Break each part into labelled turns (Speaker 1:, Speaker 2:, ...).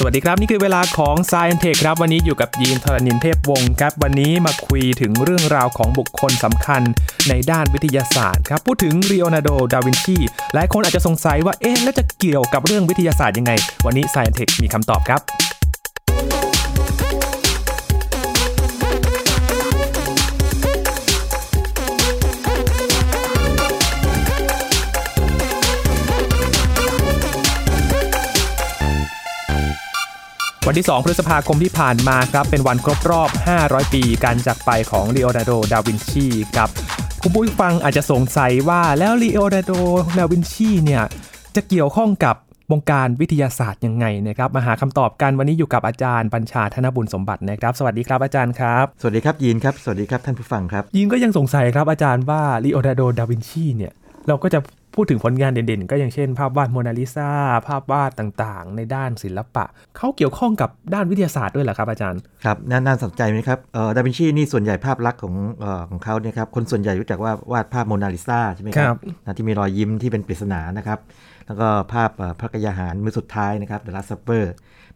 Speaker 1: สวัสดีครับ นี่คือเวลาของ s ซ i e n Tech ครับ วันนี้อยู่กับยีนทรณินเทพวงศ์ครับ วันนี้มาคุยถึงเรื่องราวของบุคคลสำคัญในด้านวิทยาศาสตร์ครับ พูดถึงลีโอนาร์โด ดาวินชีหลายคนอาจจะสงสัยว่าเอ๊ะแล้วจะเกี่ยวกับเรื่องวิทยาศาสตร์ยังไง วันนี้ s ซ i e n Tech มีคำตอบครับ วันที่ 2 พฤษภาคมที่ผ่านมาครับ เป็นวันครบรอบ 500 ปีการจากไปของลีโอนาร์โด ดาวินชีครับคุณผู้ฟังอาจจะสงสัยว่าแล้วลีโอนาร์โด ดาวินชีเนี่ย จะเกี่ยวข้องกับวงการวิทยาศาสตร์ยังไงนะครับมาหาคำตอบกันวันนี้อยู่กับอาจารย์บัญชาธนบุญสมบัตินะครับ สวัสดีครับอาจารย์ครับ
Speaker 2: สวัสดีครับยินครับ สวัสดีครับท่านผู้ฟังครับ
Speaker 1: ยินก็ยังสงสัยครับอาจารย์ว่าลีโอนาร์โด ดาวินชีเนี่ยเราก็จะ พูดถึงผลงานเด่นๆ ก็อย่างเช่นภาพวาดโมนาลิซาภาพวาดต่างๆ ในด้านศิลปะ เขาเกี่ยวข้องกับด้านวิทยาศาสตร์ด้วยเหรอครับอาจารย์
Speaker 2: ครับ น่าน่าสนใจไหมครับเอ่อดาวินชีนี่ส่วนใหญ่ภาพลักษณ์ของเอ่อของเขาเนี่ยครับคนส่วนใหญ่รู้จักว่าวาดภาพโมนาลิซาใช่ไหมค
Speaker 1: ครั
Speaker 2: รับบนะที่มีรอยยิ้มที่เป็นปริศนานะครับแล้วก็ภาพเอ่อพระกยาหารมือสุดท้ายนะครับ The Last Supper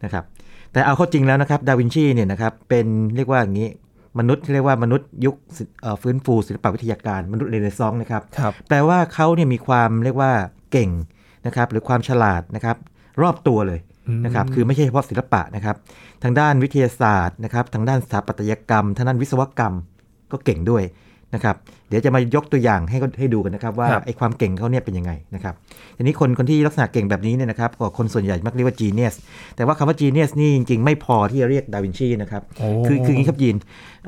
Speaker 2: นะครับแต่เอาเข้าจริงแล้วนะครับดาวินชีเนี่ยนะครับเป็นเรียกว่าอย่างนี้ มนุษย์ที่เรียกว่ามนุษย์ยุคศิเอ่อฟื้นฟูศิลปวิทยาการมนุษย์เรเนซองส์นะครับ
Speaker 1: ครับ
Speaker 2: แปลว่าเขาเนี่ยมีความเรียกว่าเก่งนะครับหรือความฉลาดนะครับรอบตัวเลยนะครับคือไม่ใช่เฉพาะศิลปะนะครับ ทางด้านวิทยาศาสตร์นะครับทางด้านสถาปัตยกรรมทางด้านวิศวกรรมก็เก่งด้วย นะครับเดี๋ยวจะมายกตัวอย่างให้ให้ดูกันนะครับว่า
Speaker 1: ครับ
Speaker 2: ไอ้ความเก่งเขาเนี่ยเป็นยังไงนะครับทีนี้คนคนที่ลักษณะเก่งแบบนี้เนี่ยนะครับก็คนส่วนใหญ่มักเรียกว่า genius แต่ว่าคำว่า genius นี่จริงๆ ไม่พอที่จะเรียกดาวินชีนะครับ
Speaker 1: โอ้
Speaker 2: คือคืออย่างนี้ครับยีน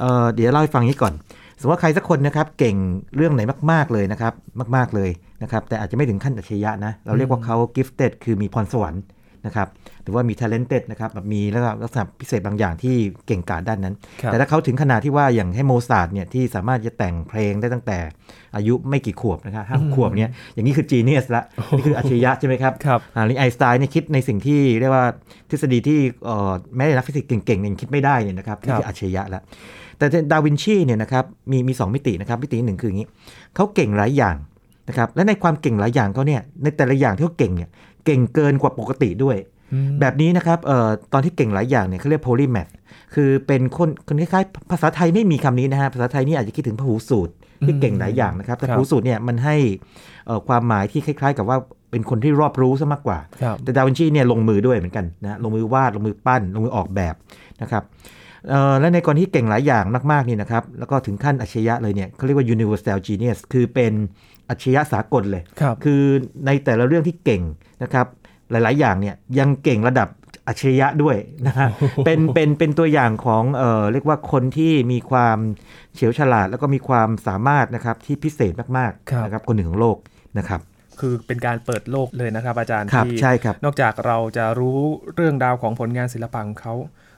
Speaker 2: เอ่อเดี๋ยวเล่าให้ฟังอย่างนี้ก่อนสมมติว่าใครสักคนนะครับเก่งเรื่องไหนมาก ๆเลยนะครับมาก ๆเลยนะครับแต่อาจจะไม่ถึงขั้นอัจฉริยะนะเราเรียกว่าเขา gifted คือมีพรสวรรค์ นะครับหรือว่ามี talented นะครับแบบมีแล้วก็ลักษณะพิเศษบางอย่างที่เก่งกาจด้านนั้น
Speaker 1: ครับ
Speaker 2: แต่ถ้าเขาถึงขนาดที่ว่าอย่างให้โมซาร์ทเนี่ยที่สามารถจะแต่งเพลงได้ตั้งแต่อายุไม่กี่ขวบนะครับห้าขวบเนี่ยอย่างนี้คือ genius ละนี่คืออัจฉริยะใช่ไหมครับ
Speaker 1: ครับ
Speaker 2: อ่าหรืออย่างไอน์สไตน์เนี่ยคิดในสิ่งที่เรียกว่าทฤษฎีที่เอ่อแม้แต่นักฟิสิกส์เก่งๆเนี่ยยังคิดไม่ได้เนี่ยนะครับนี่คืออัจฉริยะแล้วแต่ดาวินชีเนี่ยนะครับมีมีสองมิตินะครับมิติหนึ่งคืออย่างนี้เขาเก่งหลายอย่างนะครับและในความเก่งหลายอย่างเขาเนี่ยในแต่ละอย่างที่เขาเก่งเนี่ย เก่งเกินกว่าปกติด้วย
Speaker 1: อืม
Speaker 2: แบบนี้นะครับเอ่อตอนที่เก่งหลายอย่างเนี่ยเขาเรียก polymath คือเป็นคนคนคล้ายๆภาษาไทยไม่มีคำนี้นะฮะภาษาไทยนี่อาจจะคิดถึงพหูสูตรที่เก่งหลายอย่างนะครับ แต่
Speaker 1: ครับ
Speaker 2: พหูสูตรเนี่ยมันให้เอ่อความหมายที่คล้าย ๆ กับว่าเป็นคนที่รอบรู้ซะมากกว่า
Speaker 1: ครับ
Speaker 2: แต่ดาวินชีเนี่ยลงมือด้วยเหมือนกันนะลงมือวาดลงมือปั้น ลงมือออกแบบนะครับเอ่อและในกรณีที่เก่งหลายอย่างมากๆนี่นะครับ แล้วก็ถึงขั้นอัจฉริยะเลยเนี่ยเขาเรียกว่า universal genius คือเป็น อัจฉริยะสากลเลย
Speaker 1: ครับ
Speaker 2: คือในแต่ละเรื่องที่เก่งนะครับหลาย ๆ อย่างเนี่ยยังเก่งระดับอัจฉริยะด้วยนะฮะเป็นเป็นเป็นตัวอย่างของเอ่อเรียกว่าคนที่มีความเฉียวฉลาด แล้วก็มีความสามารถนะครับที่พิเศษมาก
Speaker 1: ครับ
Speaker 2: ๆนะครับคนหนึ่งของโลกนะครับ
Speaker 1: คือเป็นการเปิดโลกเลยนะครับอาจารย์
Speaker 2: ครับ
Speaker 1: ที่
Speaker 2: ใช่ครับ
Speaker 1: นอกจากเราจะรู้เรื่องราวของผลงานศิลปะของเขา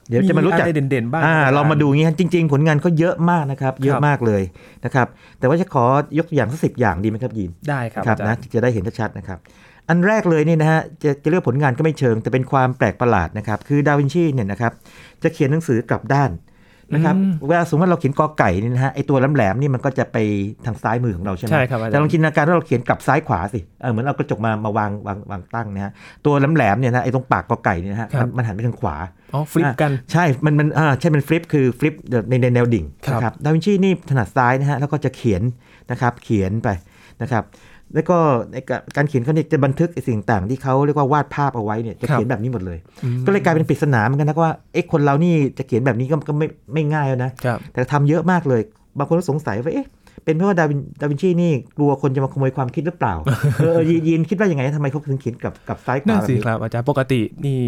Speaker 2: เดี๋ยวจะมารู้จัก
Speaker 1: อะไรเด่นๆบ้าง
Speaker 2: อ่า
Speaker 1: ครับ
Speaker 2: เรามาดูงี้ฮะจริง ๆ ผลงานเขาเยอะมากนะครับ เยอะมากเลยนะครับ แต่ว่าจะขอยกตัวอย่างสักสิบอย่างดีไหมครับยีน
Speaker 1: ได้ครับ
Speaker 2: ครับ
Speaker 1: อาจาร
Speaker 2: นะ
Speaker 1: ย์
Speaker 2: จะได้เห็นชัดๆนะครับ อันแรกเลยเนี่ยนะฮะจะจะเรียกผลงานก็ไม่เชิง แต่เป็นความแปลกประหลาดนะครับ คือดาวินชีเนี่ยนะครับ จะเขียนหนังสือกลับด้าน นะครับเวลาสมมติว่าเราเขียนกอไก่นี่นะฮะไอตัวแหลมๆนี่มันก็จะไปทางซ้ายมือของเราใช่ไหม
Speaker 1: ใช่ครับอาจารย์
Speaker 2: แต่ลองจินตนาการว่าเราเขียนกลับซ้ายขวาสิเออเหมือนเอากระจกมามาวางวางวางตั้งนะฮะตัวแหลมๆเนี่ยนะไอ้ตรงปากกอไก่เนี่ยนะฮะ
Speaker 1: ครับ
Speaker 2: มันมันหันไปทางขวา
Speaker 1: อ๋อ flip กัน
Speaker 2: ใช่มันมันอ่าใช่มัน flip คือ flip ในในแนวดิ่ง
Speaker 1: ครับ
Speaker 2: นะครับดาวินชีนี่ถนัดซ้ายนะฮะแล้วก็จะเขียนนะครับเขียนไปนะครับ แล้วก็ในการการเขียนเขาเนี่ยจะบันทึกไอ้สิ่งต่างที่เขาเรียกว่าวาดภาพเอาไว้เนี่ยจะเขียนแบบนี้หมดเลย ก็เลยกลายเป็นปริศนาเหมือนกันนะว่าเอ๊ะคนเรานี่จะเขียนแบบนี้ก็ก็ไม่ไม่ง่ายแล้วนะ
Speaker 1: ครับ
Speaker 2: แต่ทำเยอะมากเลย บางคนก็สงสัยว่าเอ๊ะเป็นเพราะว่าดาวินดาวินชีนี่กลัวคนจะมาขโมยความคิดหรือเปล่าเออยียีนคิดว่ายังไงทำไมเขาถึงเขียนกับกับซ้ายข
Speaker 1: นั่
Speaker 2: วานแบบ
Speaker 1: สิ
Speaker 2: นี้
Speaker 1: ครับอาจารย์ปกตินี่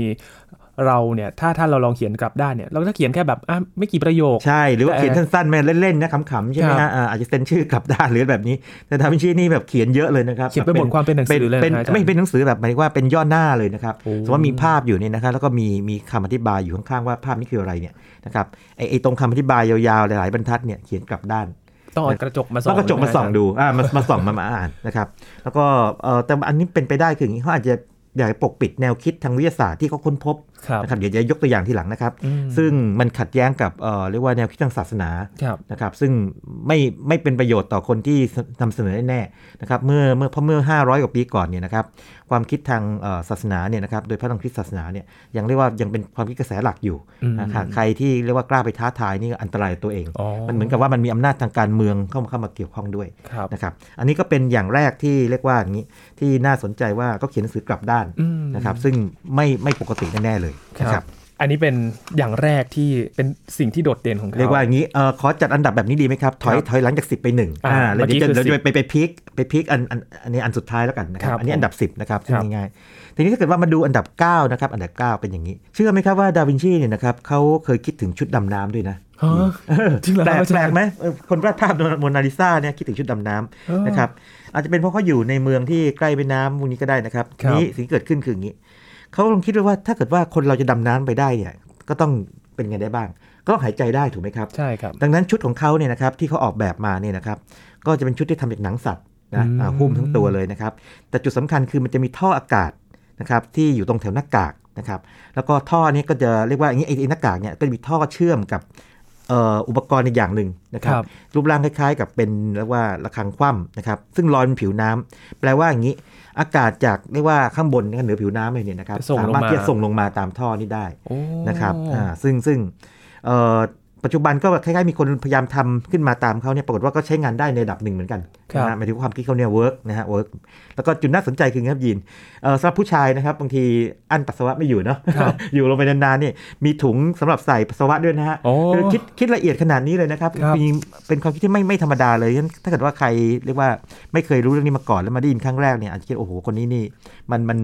Speaker 1: เราเนี่ยถ้าถ้าเราลองเขียนกลับด้านเนี่ยเราก็เขียนแค่แบบอะไม่กี่ประโยค
Speaker 2: ใช่หรือว่า
Speaker 1: แต่
Speaker 2: เขียนสั้นๆแม่เล่นๆนะขำๆใช่ไหม
Speaker 1: ครั
Speaker 2: ฮะ
Speaker 1: บ
Speaker 2: อ่าอาจจะเซ็นชื่อกลับด้านหรือแบบนี้ แต่ดาวินชีนี่แบบเขียนเยอะเลยนะครับ
Speaker 1: เขียนเป็นบทความเป็นหนังสือเลย
Speaker 2: เป็น
Speaker 1: นะอาจารย์
Speaker 2: ไม่เป็นหนังสือแบบหมายถึงว่าเป็นย่อหน้าเลยนะครับ
Speaker 1: โอ้
Speaker 2: สมมติว่ามีภาพอยู่เนี่ยนะครับแล้วก็มีมีคำอธิบายอยู่ข้างๆว่าภาพนี้คืออะไรเนี่ยนะครับไอ้ไอ้ตรงคำอธิบายยาวๆหลายๆบรรทัดเนี่ยเขียนกลับด้าน
Speaker 1: ต้องเอากระจกมาส่อง
Speaker 2: ต้องกระจกมาส่องดูอ่ามามาส่องมามาอ่านนะครับ แล้วก็เออแต่อันนี้เป็นไปได้คืออย่างนี้เขาอาจจะอยากปกปิดแนวคิดทางวิทยาศาสตร์ที่เขาค้นพบ
Speaker 1: ครับ
Speaker 2: นะครับเดี๋ยวจะยกตัวอย่างทีหลังนะครับ
Speaker 1: อืม
Speaker 2: ซึ่งมันขัดแย้งกับเอ่อเรียกว่าแนวคิดทางศาสนา
Speaker 1: ครับ
Speaker 2: นะครับ ซึ่งไม่ไม่เป็นประโยชน์ต่อคนที่นำเสนอแน่ๆนะครับเมื่อเมื่อเพราะเมื่อ 500 กว่าปีก่อนเนี่ยนะครับความคิดทางเอ่อศาสนาเนี่ยนะครับโดยพระทางคริสต์ศาสนาเนี่ยยังเรียกว่ายังเป็นความคิดกระแสหลักอยู่
Speaker 1: อืม
Speaker 2: นะครับใครที่เรียกว่ากล้าไปท้าทายนี่ก็อันตรายตัวเอง
Speaker 1: อ๋อ
Speaker 2: มันเหมือนกับว่ามันมีอำนาจทางการเมืองเข้ามาเข้ามาเกี่ยวข้องด้วย
Speaker 1: ครับ
Speaker 2: นะครับอันนี้ก็เป็นอย่างแรกที่เรียกว่าอย่างนี้ที่น่าสนใจว่าก็เขียนหนังสือกลับด้าน
Speaker 1: อืม
Speaker 2: นะครับซึ่งไม่ไม่ปกติแน่ๆเลยนะครับ
Speaker 1: อันนี้เป็นอย่างแรกที่เป็นสิ่งที่โดดเด่นของเขา
Speaker 2: เรียกว่าอย่างนี้เอ่อขอจัดอันดับแบบนี้ดีไหมครับ ถอย
Speaker 1: ครับ
Speaker 2: ถอยหลังจาก 10 ไป1
Speaker 1: อ่า
Speaker 2: แล้วเดี๋ยว
Speaker 1: เมื่อกี้
Speaker 2: จะ
Speaker 1: คือ
Speaker 2: เดี๋ยว
Speaker 1: 10
Speaker 2: จะไปไปพีคไปพีคอันอันอันนี้อันสุดท้ายแล้วกันนะครับ
Speaker 1: ครับ
Speaker 2: อันนี้อันดับ 10 นะครับซึ่ง
Speaker 1: ครับ
Speaker 2: ง่ายๆทีนี้ถ้าเกิดว่ามาดูอันดับ 9 นะครับ อันดับ 9 เป็นอย่างนี้ เชื่อไหมครับว่าดาวินชีเนี่ยนะครับเขาเคยคิดถึงชุดดำน้ำด้วยนะ
Speaker 1: ฮะจริงเหรอ
Speaker 2: แปล
Speaker 1: ค
Speaker 2: ก
Speaker 1: รับอาจารย์
Speaker 2: แปลกไหมเออคนวาดภาพโมนาลิซาเนี่ยคิดถึงชุดดำน้
Speaker 1: เออำ
Speaker 2: นะครับอาจจะเป็นเพราะเขาอยู่ในเมืองที่ใกล้แม่น้ำพวกนี้ก็ได้นะครับ
Speaker 1: ครั
Speaker 2: ที
Speaker 1: บ
Speaker 2: นี้สิ่งที่เกิดขึ้นคืออย่างนี้ เขาลองคิดด้วยว่าถ้าเกิดว่าคนเราจะดำน้ำไปได้เนี่ยก็ต้องเป็นไงได้บ้าง ก็ต้องหายใจได้ถูกไหมครับ
Speaker 1: ใช่ครับ
Speaker 2: ดังนั้นชุดของเขาเนี่ยนะครับที่เขาออกแบบมาเนี่ยนะครับก็จะเป็นชุดที่ทำจากหนังสัตว์นะ
Speaker 1: อืม
Speaker 2: อ่าหุ้มทั้งตัวเลยนะครับ แต่จุดสำคัญคือมันจะมีท่ออากาศนะครับที่อยู่ตรงแถวหน้ากากนะครับแล้วก็ท่อนี้ก็จะเรียกว่าอย่างนี้ไอ้ไอ้หน้ากากเนี่ยก็จะมีท่อเชื่อมกับเอ่ออุปกรณ์อีกอย่างหนึ่งนะครับ
Speaker 1: ครับ
Speaker 2: รูปร่างคล้ายๆ กับเป็นเรียกว่าระฆังคว่ำนะครับซึ่งลอยบนผิวน้ำแปลว่าอย่างนี้ อากาศจากเรียกว่าข้างบนเนี่ยเหนือผิวน้ำเลยเนี่ยนะครับ
Speaker 1: จะส่งลงมา
Speaker 2: สามารถที่จะส่งลงมาตามท่อนี้ได้
Speaker 1: โอ้
Speaker 2: นะครับอ่าซึ่งซึ่งเอ่อ ปัจจุบันก็คล้ายๆมีคนพยายามทำขึ้นมาตามเขาเนี่ยปรากฏว่าก็ใช้งานได้ในระดับหนึ่งเหมือนกัน
Speaker 1: ครับ
Speaker 2: นะฮะหมายถึงว่าความคิดเขาเนี่ย work นะฮะ workแล้วก็จุดน่าสนใจคือไงครับยินเอ่อสำหรับผู้ชายนะครับบางทีอั้นปัสสาวะไม่อยู่เนาะ
Speaker 1: ครับ
Speaker 2: อยู่ลงไปนานๆเนี่ยมีถุงสำหรับใส่ปัสสาวะด้วยนะฮะ
Speaker 1: โอ้
Speaker 2: คือคิดคิดละเอียดขนาดนี้เลยนะครับ
Speaker 1: ครับ
Speaker 2: จริงๆเป็นความคิดที่ไม่ไม่ธรรมดาเลยงั้นถ้าเกิดว่าใครเรียกว่าไม่เคยรู้เรื่องนี้มาก่อนแล้วมาได้ยินครั้งแรกเนี่ยอาจจะคิดโอ้โหคนนี้นี่มันมัน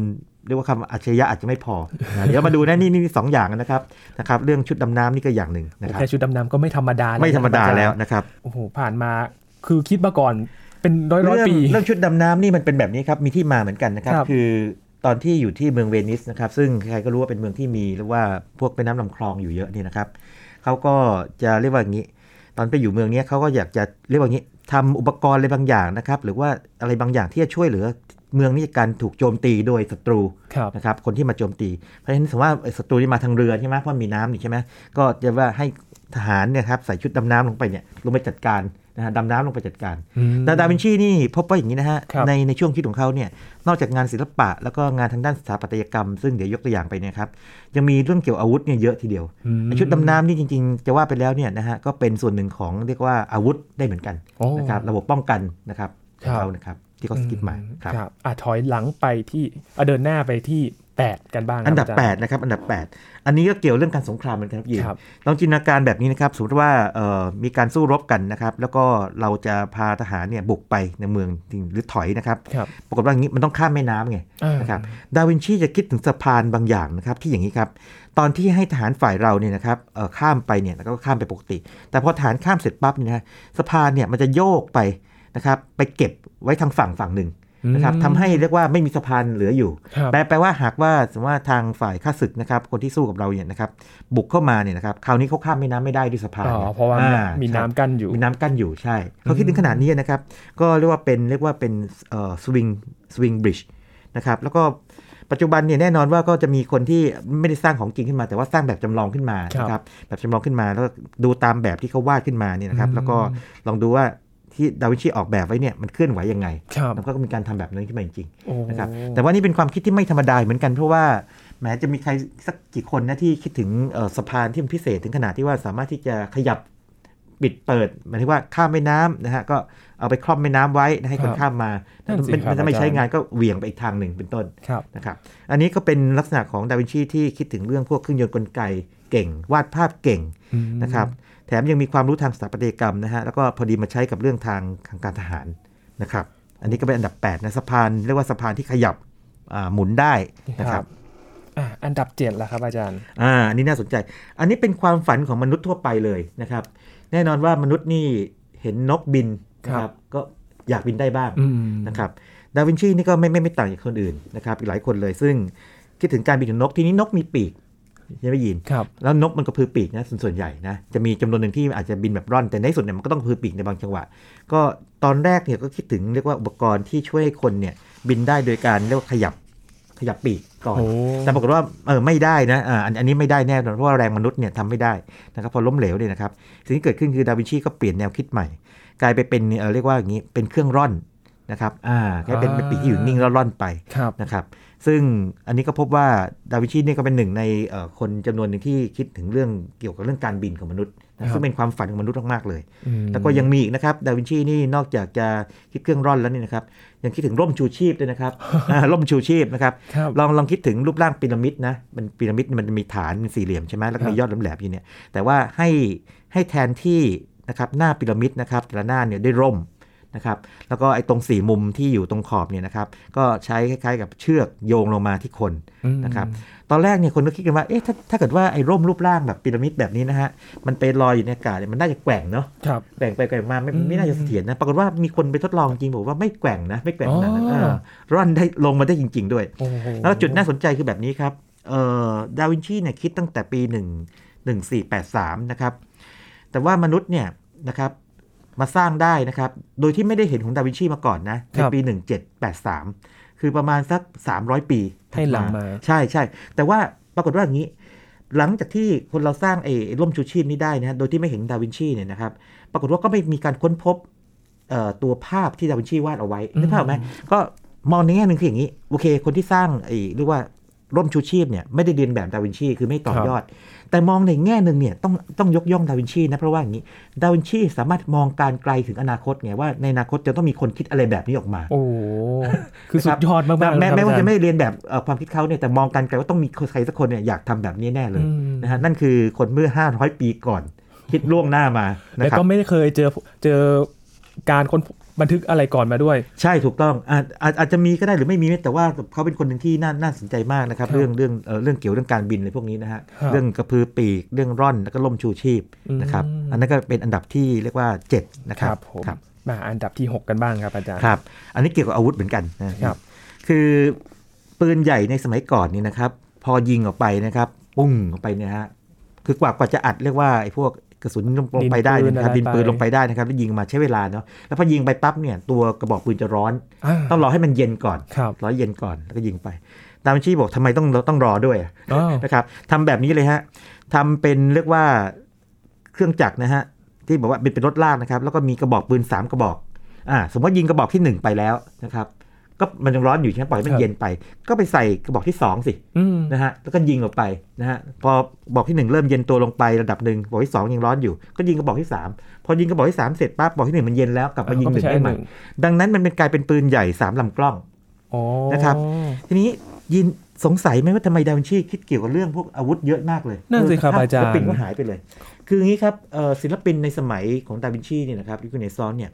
Speaker 2: เรียกว่าคำอัจฉริยะอาจจะไม่พอนะเดี๋ยวมาดูนะนี่นี่สองอย่างนะครับนะครับ เรื่องชุดดำน้ำนี่ก็อย่างหนึ่งนะครับ
Speaker 1: แค่ชุดดำน้ำก็ไม่ธรรมดา
Speaker 2: ไม่ธรรมดา
Speaker 1: นะคบอจ
Speaker 2: แล้วนะครับ
Speaker 1: โอ้โหผ่านมาคือคิดมาก่อนเป็นร้อยร้อย
Speaker 2: เรื่อง
Speaker 1: ปี
Speaker 2: เรื่องชุดดำน้ำนี่มันเป็นแบบนี้ครับมีที่มาเหมือนกันนะครับ
Speaker 1: ครับ
Speaker 2: คือตอนที่อยู่ที่เมืองเวนิสนะครับ ซึ่งใครก็รู้ว่าเป็นเมืองที่มีเรียกว่าพวกเป็นน้ำลำคลองอยู่เยอะนี่นะครับเขาก็จะเรียกว่าอย่างนี้ ตอนไปอยู่เมืองเนี้ยเขาก็อยากจะเรียกว่าอย่างนี้ ทำอุปกรณ์อะไรบางอย่างนะครับ หรือว่าอะไรบางอย่างที่จะช่วยเหลือเมืองนี้จากการถูกโจมตีโดยศัตรู
Speaker 1: ครับ
Speaker 2: นะครับ คนที่มาโจมตี เพราะฉะนั้นสมมติว่าไอ้ศัตรูที่มาทางเรือใช่ไหมเพราะมีน้ำนี่ใช่ไหมก็จะว่าให้ทหารเนี่ยครับใส่ชุดดำน้ำลงไปเนี่ยลงไปจัดการ นะฮะดำน้ำลงไปจัดการ
Speaker 1: อืม
Speaker 2: ดาดาวินชีนี่พบว่าอย่างนี้นะฮะ
Speaker 1: ครับ
Speaker 2: ในในช่วงชีวิตของเขาเนี่ยนอกจากงานศิลปะ แล้วก็งานทางด้านสถาปัตยกรรม ซึ่งเดี๋ยวยกตัวอย่างไปเนยครับยังมีเรื่องเกี่ยวอาวุธเนี่ยเยอะทีเดียว
Speaker 1: อืม
Speaker 2: ไอ้ชุดดำน้ำนี่จริงๆ จะว่าไปแล้วเนี่ยนะฮะก็เป็นส่วนหนึ่งของเรียกว่าอาวุธได้เหมือนกัน
Speaker 1: โอ้
Speaker 2: นะครับระบบป้องกันนะครับข
Speaker 1: ครั
Speaker 2: อง
Speaker 1: บ
Speaker 2: เขานะครับที่เขาสกิปมาครับ
Speaker 1: ครับอะถอยหลังไปที่อะเดินหน้าไปที่ 8 กันบ้างครับ
Speaker 2: อันดับา
Speaker 1: จารย์
Speaker 2: 8นะครับอันดับ 8 อันนี้ก็เกี่ยวเรื่องการสงครามเหมือนกันครับยีน
Speaker 1: ครับ
Speaker 2: ลองจินตนาการแบบนี้นะครับสมมติว่าเอ่อมีการสู้รบกันนะครับ แล้วก็เราจะพาทหารเนี่ยบุกไปในเมืองจริงหรือถอยนะครับ
Speaker 1: ครับ
Speaker 2: ปรากฏว่าอย่างนี้มันต้องข้ามแม่น้ำไง
Speaker 1: อ่า
Speaker 2: นะครับดาวินชีจะคิดถึงสะพานบางอย่างนะครับที่อย่างนี้ครับตอนที่ให้ทหารฝ่ายเราเนี่ยนะครับเอ่อข้ามไปเนี่ยแล้วก็ข้ามไปปกติ แต่พอทหารข้ามเสร็จปั๊บเนี่ยนะสะพานเนี่ยมันจะโยกไปนะครับไปเก็บไว้ทางฝั่งฝั่งหนึ่ง นะครับ
Speaker 1: อืม
Speaker 2: ทำให้เรียกว่าไม่มีสะพานเหลืออยู่
Speaker 1: ครับ
Speaker 2: แปลแปลว่าหากว่าสมมติว่าทางฝ่ายข้าศึกนะครับ คนที่สู้กับเราเนี่ยนะครับบุกเข้ามาเนี่ยนะครับคราวนี้เขาข้ามแม่น้ำไม่ได้ด้วยสะพาน
Speaker 1: อ๋อเพราะว่า
Speaker 2: อ่
Speaker 1: มี
Speaker 2: ใช่
Speaker 1: น้ำกั้นอยู่
Speaker 2: มีน้ำกั้นอยู่ใช่เขาคิดถึงขนาดนี้นะครับ ก็เรียกว่าเป็นเรียกว่าเป็นเอ่อสวิงสวิงบริดจ์นะครับแล้วก็ปัจจุบันเนี่ยแน่นอนว่าก็จะมีคนที่ไม่ได้สร้างของจริงขึ้นมา แต่ว่าสร้างแบบจำลองขึ้นมา
Speaker 1: ครับ
Speaker 2: นะครับแบบจำลองขึ้นมาแล้วก็ดูตามแบบที่เขาวาดขึ้นมาเนี่ยนะครับ
Speaker 1: อืม
Speaker 2: แล้วก็ลองดูว่า ที่ดาวินชีออกแบบไว้เนี่ยมันเคลื่อนไหวยังไง
Speaker 1: ครับ
Speaker 2: แล้วก็มีการทำแบบนั้นขึ้นมาจริงๆ
Speaker 1: โอ้
Speaker 2: นะครับแต่ว่านี่เป็นความคิดที่ไม่ธรรมดาเหมือนกันเพราะว่าแม้จะมีใครสักกี่คนนะที่คิดถึงเอ่อสะพานที่มันพิเศษถึงขนาดที่ว่าสามารถที่จะขยับปิดเปิดหมายถึงว่าข้ามแม่น้ำนะฮะก็เอาไปคล่อมแม่น้ำไว้นะให้คนข้ามมา
Speaker 1: นั่นสิ
Speaker 2: เป็น
Speaker 1: ครับ
Speaker 2: ถ้าไม่
Speaker 1: อาจารย์
Speaker 2: ใช้งานก็เหวี่ยงไปอีกทางหนึ่งเป็นต้น
Speaker 1: ครับ
Speaker 2: นะครับอันนี้ก็เป็นลักษณะของดาวินชีที่คิดถึงเรื่องพวกเครื่องยนต์กลไกเก่ง วาดภาพเก่ง
Speaker 1: อืม
Speaker 2: นะครับ แถมยังมีความรู้ทางสถาปัตยกรรมนะฮะแล้วก็พอดีมาใช้กับเรื่องทางทางการทหารนะครับอันนี้ก็เป็นอันดับ8นะสะพานเรียกว่าสะพานที่ขยับอ่าหมุนได้นะค
Speaker 1: ครั
Speaker 2: รับบ
Speaker 1: อะอันดับเจ็ดแล้วครับอาจารย์
Speaker 2: อ่าอันนี้น่าสนใจ อันนี้เป็นความฝันของมนุษย์ทั่วไปเลยนะครับ แน่นอนว่ามนุษย์นี่เห็นนกบินนะค
Speaker 1: ครั
Speaker 2: รับบก็อยากบินได้บ้าง
Speaker 1: อืม
Speaker 2: นะครับดาวินชีนี่ก็ไม่ไม่ไม่ต่างจากคนอื่นนะครับอีกหลายคนเลยซึ่งคิดถึงการบินของนกทีนี้นกมีปีก ใช่ไหมยิน
Speaker 1: ครับ
Speaker 2: แล้วนกมันก็พือปีกนะส่วนส่วนใหญ่นะจะมีจำนวนหนึ่งที่อาจจะบินแบบร่อนแต่ในที่สุดเนี่ยมันก็ต้องพือปีกในบางจังหวะ ก็ตอนแรกเนี่ยก็คิดถึงเรียกว่าอุปกรณ์ที่ช่วยให้คนเนี่ยบินได้โดยการเรียกว่าขยับขยับปีกก่อน
Speaker 1: โอ้
Speaker 2: แต่ปรากฏว่าเออไม่ได้นะอ่าอันอันนี้ไม่ได้แน่นอนเพราะว่าแรงมนุษย์เนี่ยทำไม่ได้นะครับพอล้มเหลวเนี่ยนะครับสิ่งที่เกิดขึ้นคือดาวินชีก็เปลี่ยนแนวคิดใหม่ กลายไปเป็นเออเรียกว่าอย่างนี้เป็นเครื่องร่อนนะครับอ่าแค่เป็นเป็นปีกที่อยู่นิ่งแล้วร่อนไป
Speaker 1: ครับ
Speaker 2: นะครับ ซึ่งอันนี้ก็พบว่าดาวินชีเนี่ยก็เป็นหนึ่งในเอ่อคนจำนวนหนึ่งที่คิดถึงเรื่องเกี่ยวกับเรื่องการบินของมนุษย์นะซึ่งเป็นความฝันของมนุษย์มากๆเลย
Speaker 1: อืม
Speaker 2: แล้วก็ยังมีอีกนะครับ ดาวินชีนี่นอกจากจะคิดเครื่องร่อนแล้วนี่นะครับ ยังคิดถึงร่มชูชีพด้วยนะครับอ่าร่มชูชีพนะครับ
Speaker 1: ครับ
Speaker 2: ลองลองคิดถึงรูปร่างพีระมิดนะ มันพีระมิดมันจะมีฐานเป็นสี่เหลี่ยมใช่ไหมแล้วก็มี
Speaker 1: ครับ
Speaker 2: ยอดแหลมๆอยู่เนี่ย แต่ว่าให้ให้แทนที่นะครับหน้าพีระมิดนะครับแต่ละหน้าเนี่ยได้ร่ม นะครับ แล้วก็ไอ้ตรงสี่มุมที่อยู่ตรงขอบเนี่ยนะครับ ก็ใช้คล้ายๆ กับเชือกโยงลงมาที่คน
Speaker 1: อืม
Speaker 2: นะครับ ตอนแรกเนี่ยคนก็คิดกันว่า เอ๊ะ ถ้าถ้าเกิดว่าไอ้ร่มรูปร่างแบบพีระมิดแบบนี้นะฮะ มันไปลอยอยู่ในอากาศเนี่ยมันน่าจะแกว่งเนาะ
Speaker 1: ครับ
Speaker 2: แกว่งไปแกว่งมาไม่
Speaker 1: อืม
Speaker 2: ไม่น่าจะเสถียรนะ ปรากฏว่ามีคนไปทดลองจริงบอกว่าไม่แกว่งนะ ไม่แกว่งขนาดนั้น
Speaker 1: อ๋อ
Speaker 2: เออร่อนได้ลงมาได้จริง ๆ ด้วย
Speaker 1: โอ้โห
Speaker 2: แล้วจุดน่าสนใจคือแบบนี้ครับ เอ่อ ดาวินชีเนี่ยคิดตั้งแต่ปี1 1483นะครับ แต่ว่ามนุษย์เนี่ยนะครับ มาสร้างได้นะครับ โดยที่ไม่ได้เห็นของดาวินชีมาก่อนนะ ในปี 1783 คือประมาณสัก 300 ปีถัด
Speaker 1: ให้หลังมา
Speaker 2: ใช่ใช่ แต่ว่าปรากฏว่าอย่างนี้ หลังจากที่คนเราสร้างไอ้ร่มชูชีพนี้ได้นะโดยที่ไม่เห็นดาวินชีเนี่ยนะครับ ปรากฏว่าก็ไม่มีการค้นพบเอ่อตัวภาพที่ดาวินชีวาดเอาไว้นึกภาพออกไหมก็มองในแง่หนึ่งคืออย่างนี้ โอเค คนที่สร้างไอ้เรียกว่า ร่มชูชีพเนี่ยไม่ได้เรียนแบบดาวินชีคือไม่ต่อยอด แต่มองในแง่หนึ่งเนี่ยต้องต้องยกย่องดาวินชีนะเพราะว่าอย่างนี้ดาวินชีสามารถมองการไกลถึงอนาคตไงว่าในอนาคตจะต้องมีคนคิดอะไรแบบนี้ออกมา
Speaker 1: โอ้โหคือสุดยอดมากๆ
Speaker 2: แม้
Speaker 1: เลยครับ
Speaker 2: แม้ว่า
Speaker 1: อจร
Speaker 2: จะ
Speaker 1: ย์
Speaker 2: ไม่เรียนแบบเอ่อความคิดเขาเนี่ยแต่มองการไกลว่าต้องมีใครสักคนเนี่ยอยากทำแบบนี้แน่เลย
Speaker 1: อืม
Speaker 2: นะฮะนั่นคือคนเมื่อ 500 ปีก่อน คิดล่วงหน้ามานะ
Speaker 1: แล้ว
Speaker 2: ครับ
Speaker 1: ก็ไม่ได้เคยเจอเจอการค้น บันทึกอะไรก่อนมาด้วย
Speaker 2: ใช่ถูกต้องอาจอาจอาจจะมีก็ได้หรือไม่มีแต่ว่าเขาเป็นคนหนึ่งที่น่าน่าสนใจมากนะครับ
Speaker 1: ครับ
Speaker 2: เรื่องเรื่องเอ่อเรื่องเกี่ยวเรื่องการบินอะไรพวกนี้นะฮะ
Speaker 1: ครับ
Speaker 2: เรื่องกระพือปีกเรื่องร่อนแล้วก็ล่มชูชีพนะครับ
Speaker 1: อืม
Speaker 2: อันนั้นก็เป็นอันดับที่เรียกว่า 7 นะค
Speaker 1: ค
Speaker 2: รั
Speaker 1: รั
Speaker 2: บบ
Speaker 1: ผม
Speaker 2: ครับ
Speaker 1: มาอันดับที่ 6 กันบ้างครับอาจารย์
Speaker 2: ครับ อันนี้เกี่ยวกับอาวุธเหมือนกันนะครับ คือปืนใหญ่ในสมัยก่อนนี่นะครับ พอยิงออกไปนะครับปุ้งออกไปเนี่ยฮะคือกว่ากว่าจะอัดเรียกว่าไอ้พวก กระสุนลงไปได้เนยนะครับ
Speaker 1: ดิ
Speaker 2: ดิ
Speaker 1: น
Speaker 2: น
Speaker 1: ปื
Speaker 2: ปื
Speaker 1: น
Speaker 2: นลงไปได้นะครับแล้วยิงมาใช้เวลาเนาะแล้วพอยิงไปปั๊บเนี่ยตัวกระบอกปืนจะร้อน
Speaker 1: อ่า
Speaker 2: ต้องรอให้มันเย็นก่อน
Speaker 1: ครับ
Speaker 2: รอให้เย็นก่อนแล้วก็ยิงไปดาวินชีบอกทำไมต้องเราต้องรอด้วยอะ
Speaker 1: อ้าว
Speaker 2: นะครับทำแบบนี้เลยฮะทำเป็นเรียกว่าเครื่องจักรนะฮะที่บอกว่าเป็นเป็นรถลากนะครับ แล้วก็มีกระบอกปืนสามกระบอกอ่าสมมติว่ายิงกระบอกที่หนึ่งไปแล้วนะครับ ก็มันยังร้อนอยู่ใช่ไหมปล่อยให้มันเย็นไป ก็ไปใส่กระบอกที่สองสิ
Speaker 1: อืม
Speaker 2: นะฮะแล้วก็ยิงออกไปนะฮะพอบอกที่หนึ่งเริ่มเย็นตัวลงไประดับหนึ่งบอกที่สองยังร้อนอยู่ ก็ยิงกระบอกที่สามพอยิงกระบอกที่สามเสร็จปั๊บบอกที่หนึ่งมันเย็นแล้วกลับมายิงหนึ่งได้ใหม่ดังนั้นมันเป็นกลายเป็นปืนใหญ่สามลำกล้อง
Speaker 1: อ๋อ
Speaker 2: นะครับทีนี้ยินสงสัยไหมว่าทำไมดาวินชีคิดเกี่ยวกับเรื่องพวกอาวุธเยอะมากเลย
Speaker 1: นั่นสิครับ
Speaker 2: ภพ
Speaker 1: อาจารย์
Speaker 2: ศิลปินก็หายไปเลย คืออย่างนี้ครับเอ่อศิลปินในสมัยของดาวินชีเนี่ยนะครับลิคูเนซอนเนี่ย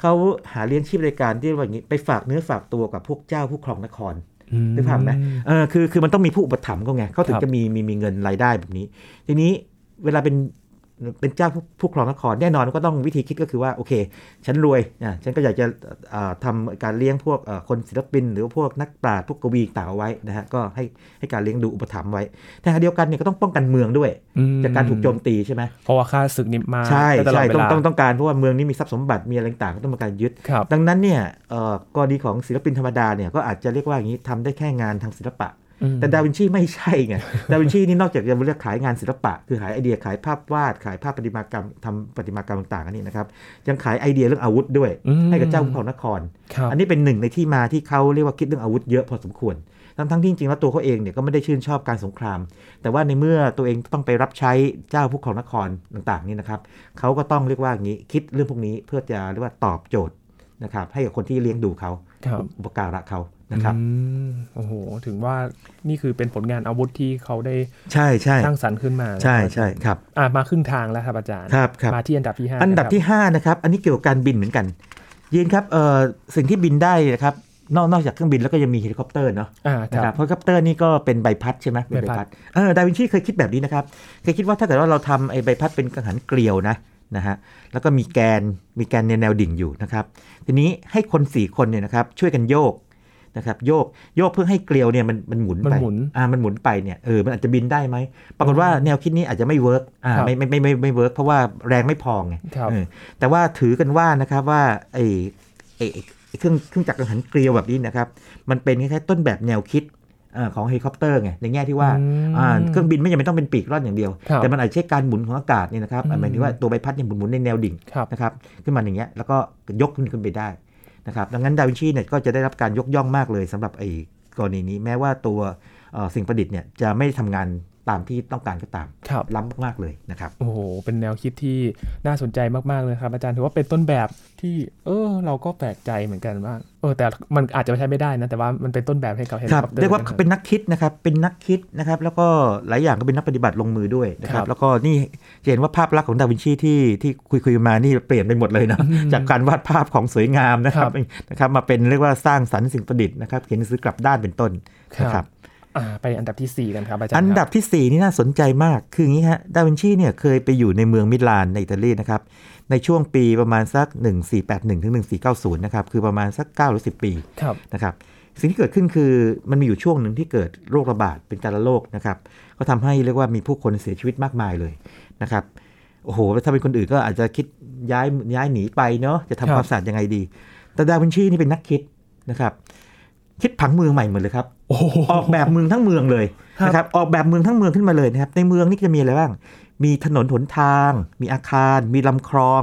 Speaker 2: เขาหาเลี้ยงชีพรายการที่ว่าอย่างนี้ไปฝากเนื้อฝากตัวกับพวกเจ้าผู้ครองนคร
Speaker 1: อืม
Speaker 2: นึกภาพไหมเออคือคือมันต้องมีผู้อุปถัมภ์เขาไงเขาถึง
Speaker 1: ครับ
Speaker 2: จะมีมีมีเงินรายได้แบบนี้ ทีนี้เวลาเป็น เป็นเจ้าผู้ผู้ครองนครแน่นอนก็ต้องวิธีคิดก็คือว่าโอเค ฉันรวยอะฉันก็อยากจะอ่าทำการเลี้ยงพวกเอ่อคนศิลปิน หรือว่าพวกนักปราชญ์พวกกวีต่างเอาไว้นะฮะก็ให้ให้การเลี้ยงดูอุปถัมภ์ไว้แต่ขณะเดียวกันเนี่ยก็ต้องป้องกันเมืองด้วย
Speaker 1: อืม
Speaker 2: จากการถูกโจมตีใช่ไหม
Speaker 1: เพราะว่าค่าศึกนี่มา
Speaker 2: ใช่
Speaker 1: ได้ตลอ
Speaker 2: ใช่
Speaker 1: ดเว
Speaker 2: ต้อง
Speaker 1: ลา
Speaker 2: ต้องต้องการเพราะว่าเมืองนี้มีทรัพย์สมบัติมีอะไรต่างๆก็ต้องมาการยึด
Speaker 1: ครับ
Speaker 2: ดังนั้นเนี่ยเอ่อกรณีของศิลปินธรรมดาเนี่ยก็อาจจะเรียกว่าอย่างนี้ทำได้แค่งานทางศิลปะ
Speaker 1: อืม
Speaker 2: แต่ดาวินชีไม่ใช่ไงดาวินชีนี่นอกจากจะเรียกขายงานศิลปะ คือขายไอเดียขายภาพวาด ขายภาพประติมากรรมทำประติมากรรมต่างๆอันนี้นะครับยังขายไอเดียเรื่องอาวุธด้วย
Speaker 1: อืม
Speaker 2: ให้กับเจ้าผู้ครองนคร
Speaker 1: ครับ
Speaker 2: อันนี้เป็นหนึ่งในที่มาที่เขาเรียกว่าคิดเรื่องอาวุธเยอะพอสมควรทั้งทั้งๆที่จริงๆแล้วตัวเขาเองเนี่ยก็ไม่ได้ชื่นชอบการสงคราม แต่ว่าในเมื่อตัวเองต้องไปรับใช้เจ้าผู้ครองนครต่างๆนี่นะครับเขาก็ต้องเรียกว่าอย่างนี้คิดเรื่องพวกนี้เพื่อจะเรียกว่าตอบโจทย์นะครับให้กับคนที่เลี้ยงดูเขา
Speaker 1: ครับ
Speaker 2: อุปการะเขา นะครับ
Speaker 1: อืมโอ้โหถึงว่านี่คือเป็นผลงานอาวุธที่เขาได้
Speaker 2: ใช่ใช่
Speaker 1: สร้างสรรค์ขึ้นมา
Speaker 2: ใช่ใช่ครับ
Speaker 1: อะมาครึ่งทางแล้วครับอาจารย์
Speaker 2: ครับครับ
Speaker 1: มาที่อันดับที่ห้า
Speaker 2: อันดับที่5นะครับอันนี้เกี่ยวกับการบินเหมือนกันยินครับเอ่อสิ่งที่บินได้นะครับนอกนอกจากเครื่องบินแล้วก็ยังมีเฮลิคอปเตอร์เนาะ
Speaker 1: อ่าค
Speaker 2: นะค
Speaker 1: รั
Speaker 2: รับบเฮลิคอปเตอร์นี่ก็เป็นใบพัดใช่ไหมเป็น
Speaker 1: ใบ
Speaker 2: ใบ
Speaker 1: พั
Speaker 2: พั
Speaker 1: ด
Speaker 2: ดเออดาวินชีเคยคิดแบบนี้นะครับเคยคิดว่าถ้าเกิดว่าเราทำไอ้ใบพัดเป็นกังหันเกลียวนะนะฮะแล้วก็มีแกนมีแกนในแนวดิ่งอยู่นะครับทีนี้ให้คนสี่คนเนี่ยนะครับช่วยกันโยก นะครับโยกโยกเพื่อให้เกลียวเนี่ยมันมันหมุน
Speaker 1: มัน
Speaker 2: ไป
Speaker 1: หมุน
Speaker 2: อ่ามันหมุนไปเนี่ยเออมันอาจจะบินได้ไหมปรากฏว่าแนวคิดนี้อาจจะไม่ work อ่า
Speaker 1: ครับ
Speaker 2: ไม่ไม่ไม่ไม่ไม่ work เพราะว่าแรงไม่พอไง
Speaker 1: ครับ
Speaker 2: เออแต่ว่าถือกันว่านะครับว่าไอ้ไอ้ไอ้เครื่องเครื่องจักรกังหันเกลียวแบบนี้นะครับ มันเป็นคล้ายๆต้นแบบแนวคิดอ่าของเฮลิคอปเตอร์ไงในแง่ที่ว่า
Speaker 1: อืม
Speaker 2: อ่าเครื่องบินไม่จำเป็นต้องเป็นปีกร่อนอย่างเดียว
Speaker 1: ครับ
Speaker 2: แต่มันอาจจะใช้การหมุนของอากาศเนี่ยนะครับ
Speaker 1: อืม
Speaker 2: หมายถึงว่าตัวใบพัดเนี่ยหมุนๆในแนวดิ่ง
Speaker 1: ครับ
Speaker 2: นะครับขึ้นมาอย่างเงี้ยแล้วก็ยกขึ้นขึ้นไปได้ นะครับดังนั้นดาวินชีเนี่ยก็จะได้รับการยกย่องมากเลยสำหรับไอ้กรณีนี้แม้ว่าตัวสิ่งประดิษฐ์เนี่ยจะไม่ได้ทำงาน ตามที่ต้องการก็ตาม
Speaker 1: ครับ
Speaker 2: ล้ำมากๆเลยนะครับ
Speaker 1: โอ้โห เป็นแนวคิดที่น่าสนใจมากๆเลยครับ อาจารย์ถือว่าเป็นต้นแบบที่ เออ เราก็แปลกใจเหมือนกันว่า เออ แต่มันอาจจะใช้ไม่ได้นะ แต่ว่ามันเป็นต้นแบบให้กับเฮลิ
Speaker 2: ค
Speaker 1: อปเตอร์
Speaker 2: เรียกว่าเป็นนักคิดนะครับ เป็นนักคิดนะครับ แล้วก็หลายอย่างก็เป็นนักปฏิบัติลงมือด้วยนะครับ
Speaker 1: ครั
Speaker 2: บแล้วก็นี่จะเห็นว่าภาพลักษณ์ของดาวินชีที่ที่คุยคุยๆมา นี่เปลี่ยนไปหมดเลยนะ จากการวาดภาพของสวยงามนะครับ นะครับ มาเป็นเรียกว่าสร้างสรรค์สิ่งประดิษฐ์นะครับ เขียนหนังสือกลับด้านเป็นต้นนะครับ
Speaker 1: อ่า ไปอันดับทีสี่ 4 กันครับอาจารย์
Speaker 2: อันดับทีสี่ 4 นี่น่าสนใจมาก คืออย่างนี้ฮะ ดาวินชีเนี่ยเคยไปอยู่ในเมืองมิลานในอิตาลีนะครับ ในช่วงปีประมาณสัก 1481ถึง1490 นะครับ คือประมาณสัก 9 หรือ 10 ปี
Speaker 1: ครับ
Speaker 2: นะครับ สิ่งที่เกิดขึ้นคือมันมีอยู่ช่วงหนึ่งที่เกิดโรคระบาดเป็นการระโรคนะครับ ก็ทำให้เรียกว่ามีผู้คนเสียชีวิตมากมายเลยนะครับ โอ้โห ถ้าเป็นคนอื่นก็อาจจะคิดย้ายย้ายหนีไปเนาะ จะ
Speaker 1: ครั
Speaker 2: ทำ
Speaker 1: บ
Speaker 2: ความสะอาดยังไงดี แต่ดาวินชีนี่เป็นนักคิดนะครับ คิดผังเมืองใหม่หมดเลยครับ
Speaker 1: โอ้โห
Speaker 2: ออกแบบเมืองทั้งเมืองเลย
Speaker 1: ครับ
Speaker 2: นะครับออกแบบเมืองทั้งเมืองขึ้นมาเลยนะครับในเมืองนี่จะมีอะไรบ้าง มีถนนหนทาง มีอาคาร มีลำคลอง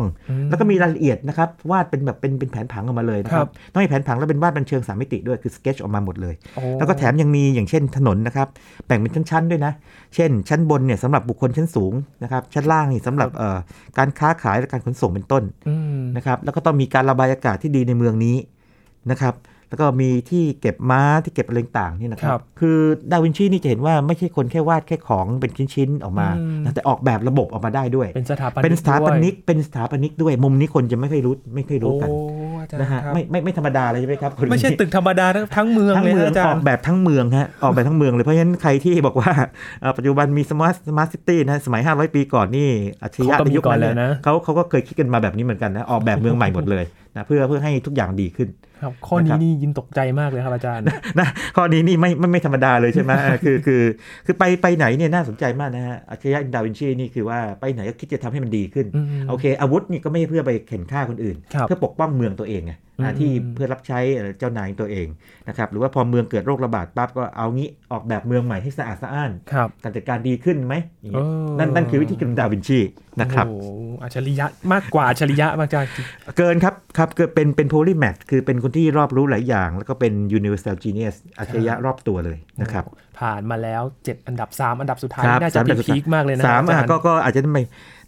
Speaker 2: แล้วก็มีรายละเอียดนะครับวาดเป็นแบบเป็นเป็นแผนผังออกมาเลยนะค
Speaker 1: ครั
Speaker 2: รับบต้องมีแผนผังแล้วเป็นวาดเป็นเชิงสามมิติด้วยคือสเกจออกมาหมดเลย
Speaker 1: โอ้
Speaker 2: แล้วก็แถมยังมีอย่างเช่นถนนนะครับแบ่งเป็นชั้นๆด้วยนะ เช่น ชั้นบนเนี่ยสำหรับบุคคลชั้นสูงนะครับชั้นล่างนี่สำหรับเอ่อการค้าขายและการขนส่งเป็นต้น
Speaker 1: อืม
Speaker 2: นะครับแล้วก็ต้องมีการระบายอากาศที่ดีในเมืองนี้นะครับ แล้วก็มีที่เก็บม้าที่เก็บอะไรต่างๆนี่นะค
Speaker 1: ครั
Speaker 2: รับบคือดาวินชีนี่จะเห็นว่าไม่ใช่คนแค่วาดแค่ของเป็นชิ้นๆออกมา
Speaker 1: อืม
Speaker 2: นะแต่ออกแบบระบบออกมาได้ด้วย
Speaker 1: เป็นสถาปนิก
Speaker 2: เป็นสถาปนิก
Speaker 1: ด้วย
Speaker 2: เป็นสถาปนิกด้วยมุมนี้คนจะไม่ค่อยรู้ไม่ค่อยรู้กัน
Speaker 1: โอ้อาจารย์
Speaker 2: นะฮะ
Speaker 1: ครับ
Speaker 2: ไม่ไม่ไม่ธรรมดาเลยใช่ไหมครับคนนี้
Speaker 1: ไม่ใช่ตึกธรรมดานะทั้งเมือง
Speaker 2: ทั้ง
Speaker 1: เลย
Speaker 2: เมือง
Speaker 1: นะอาจาร
Speaker 2: ออก
Speaker 1: ย์
Speaker 2: แบบทั้งเมืองฮะออกแบบทั้งเมืองเลยเพราะฉะนั้นใครที่บอกว่าเอ่อปัจจุบันมี smart smart city นะสมัย 500 ปีก่อนนี่อัจฉริยะ
Speaker 1: เขาก็
Speaker 2: ใน
Speaker 1: มี
Speaker 2: ยุค
Speaker 1: ก่อน
Speaker 2: นั้น
Speaker 1: แล้ว
Speaker 2: เนี่ย
Speaker 1: นะ
Speaker 2: เขาเขาก็เคยคิดกันมาแบบนี้เหมือนกันนะออกแบบเมืองใหม่หมดเลย นะเพื่อเพื่อให้ทุกอย่างดีขึ้น
Speaker 1: ครับ
Speaker 2: นะครับข้อ
Speaker 1: นี้นี่ยินตกใจมากเลยครับอาจารย์
Speaker 2: นะข้อนี้นี่ไม่ไม่ไม่ธรรมดาเลยใช่ไหมเออคือคือคือไปไปไหนเนี่ยน่าสนใจมากนะฮะอัจฉริยะดาวินชีนี่คือว่าไปไหนก็คิดจะทำให้มันดีขึ้น
Speaker 1: อืม
Speaker 2: โอเค อาวุธนี่ก็ไม่ใช่เพื่อไปเข่นฆ่าคนอื่น
Speaker 1: ครับ
Speaker 2: เพื่อปกป้องเมืองตัวเองไง
Speaker 1: อืม
Speaker 2: อ่า ที่เพื่อรับใช้เอ่อเจ้านายตัวเองนะครับหรือว่าพอเมืองเกิดโรคระบาดปั๊บก็เอางี้ออกแบบเมืองใหม่ให้สะอาดสะอ้าน
Speaker 1: ครับ
Speaker 2: การจัดการดีขึ้นไหมอย่างเงี้ย
Speaker 1: เออ
Speaker 2: นั่นนั่นคือวิธีการดาวินชีนะครับ
Speaker 1: โอ้โหอัจฉริยะมากกว่าอัจฉริยะมากอาจารย์
Speaker 2: เกินครับครับเกิดเป็นเป็นโพลีแมทคือเป็นคนที่รอบรู้หลายอย่าง แล้วก็เป็น universal genius อัจฉริยะรอบตัวเลยนะครับ
Speaker 1: ผ่านมาแล้ว 7 อันดับ 3 อันดับสุดท้าย
Speaker 2: ครับ
Speaker 1: น่าจะ
Speaker 2: สามอันดับสุดท้าย
Speaker 1: พีคมากเลยนะ
Speaker 2: สาม
Speaker 1: อาจา
Speaker 2: อะ
Speaker 1: รย์
Speaker 2: ก็ก็อาจจะทำไม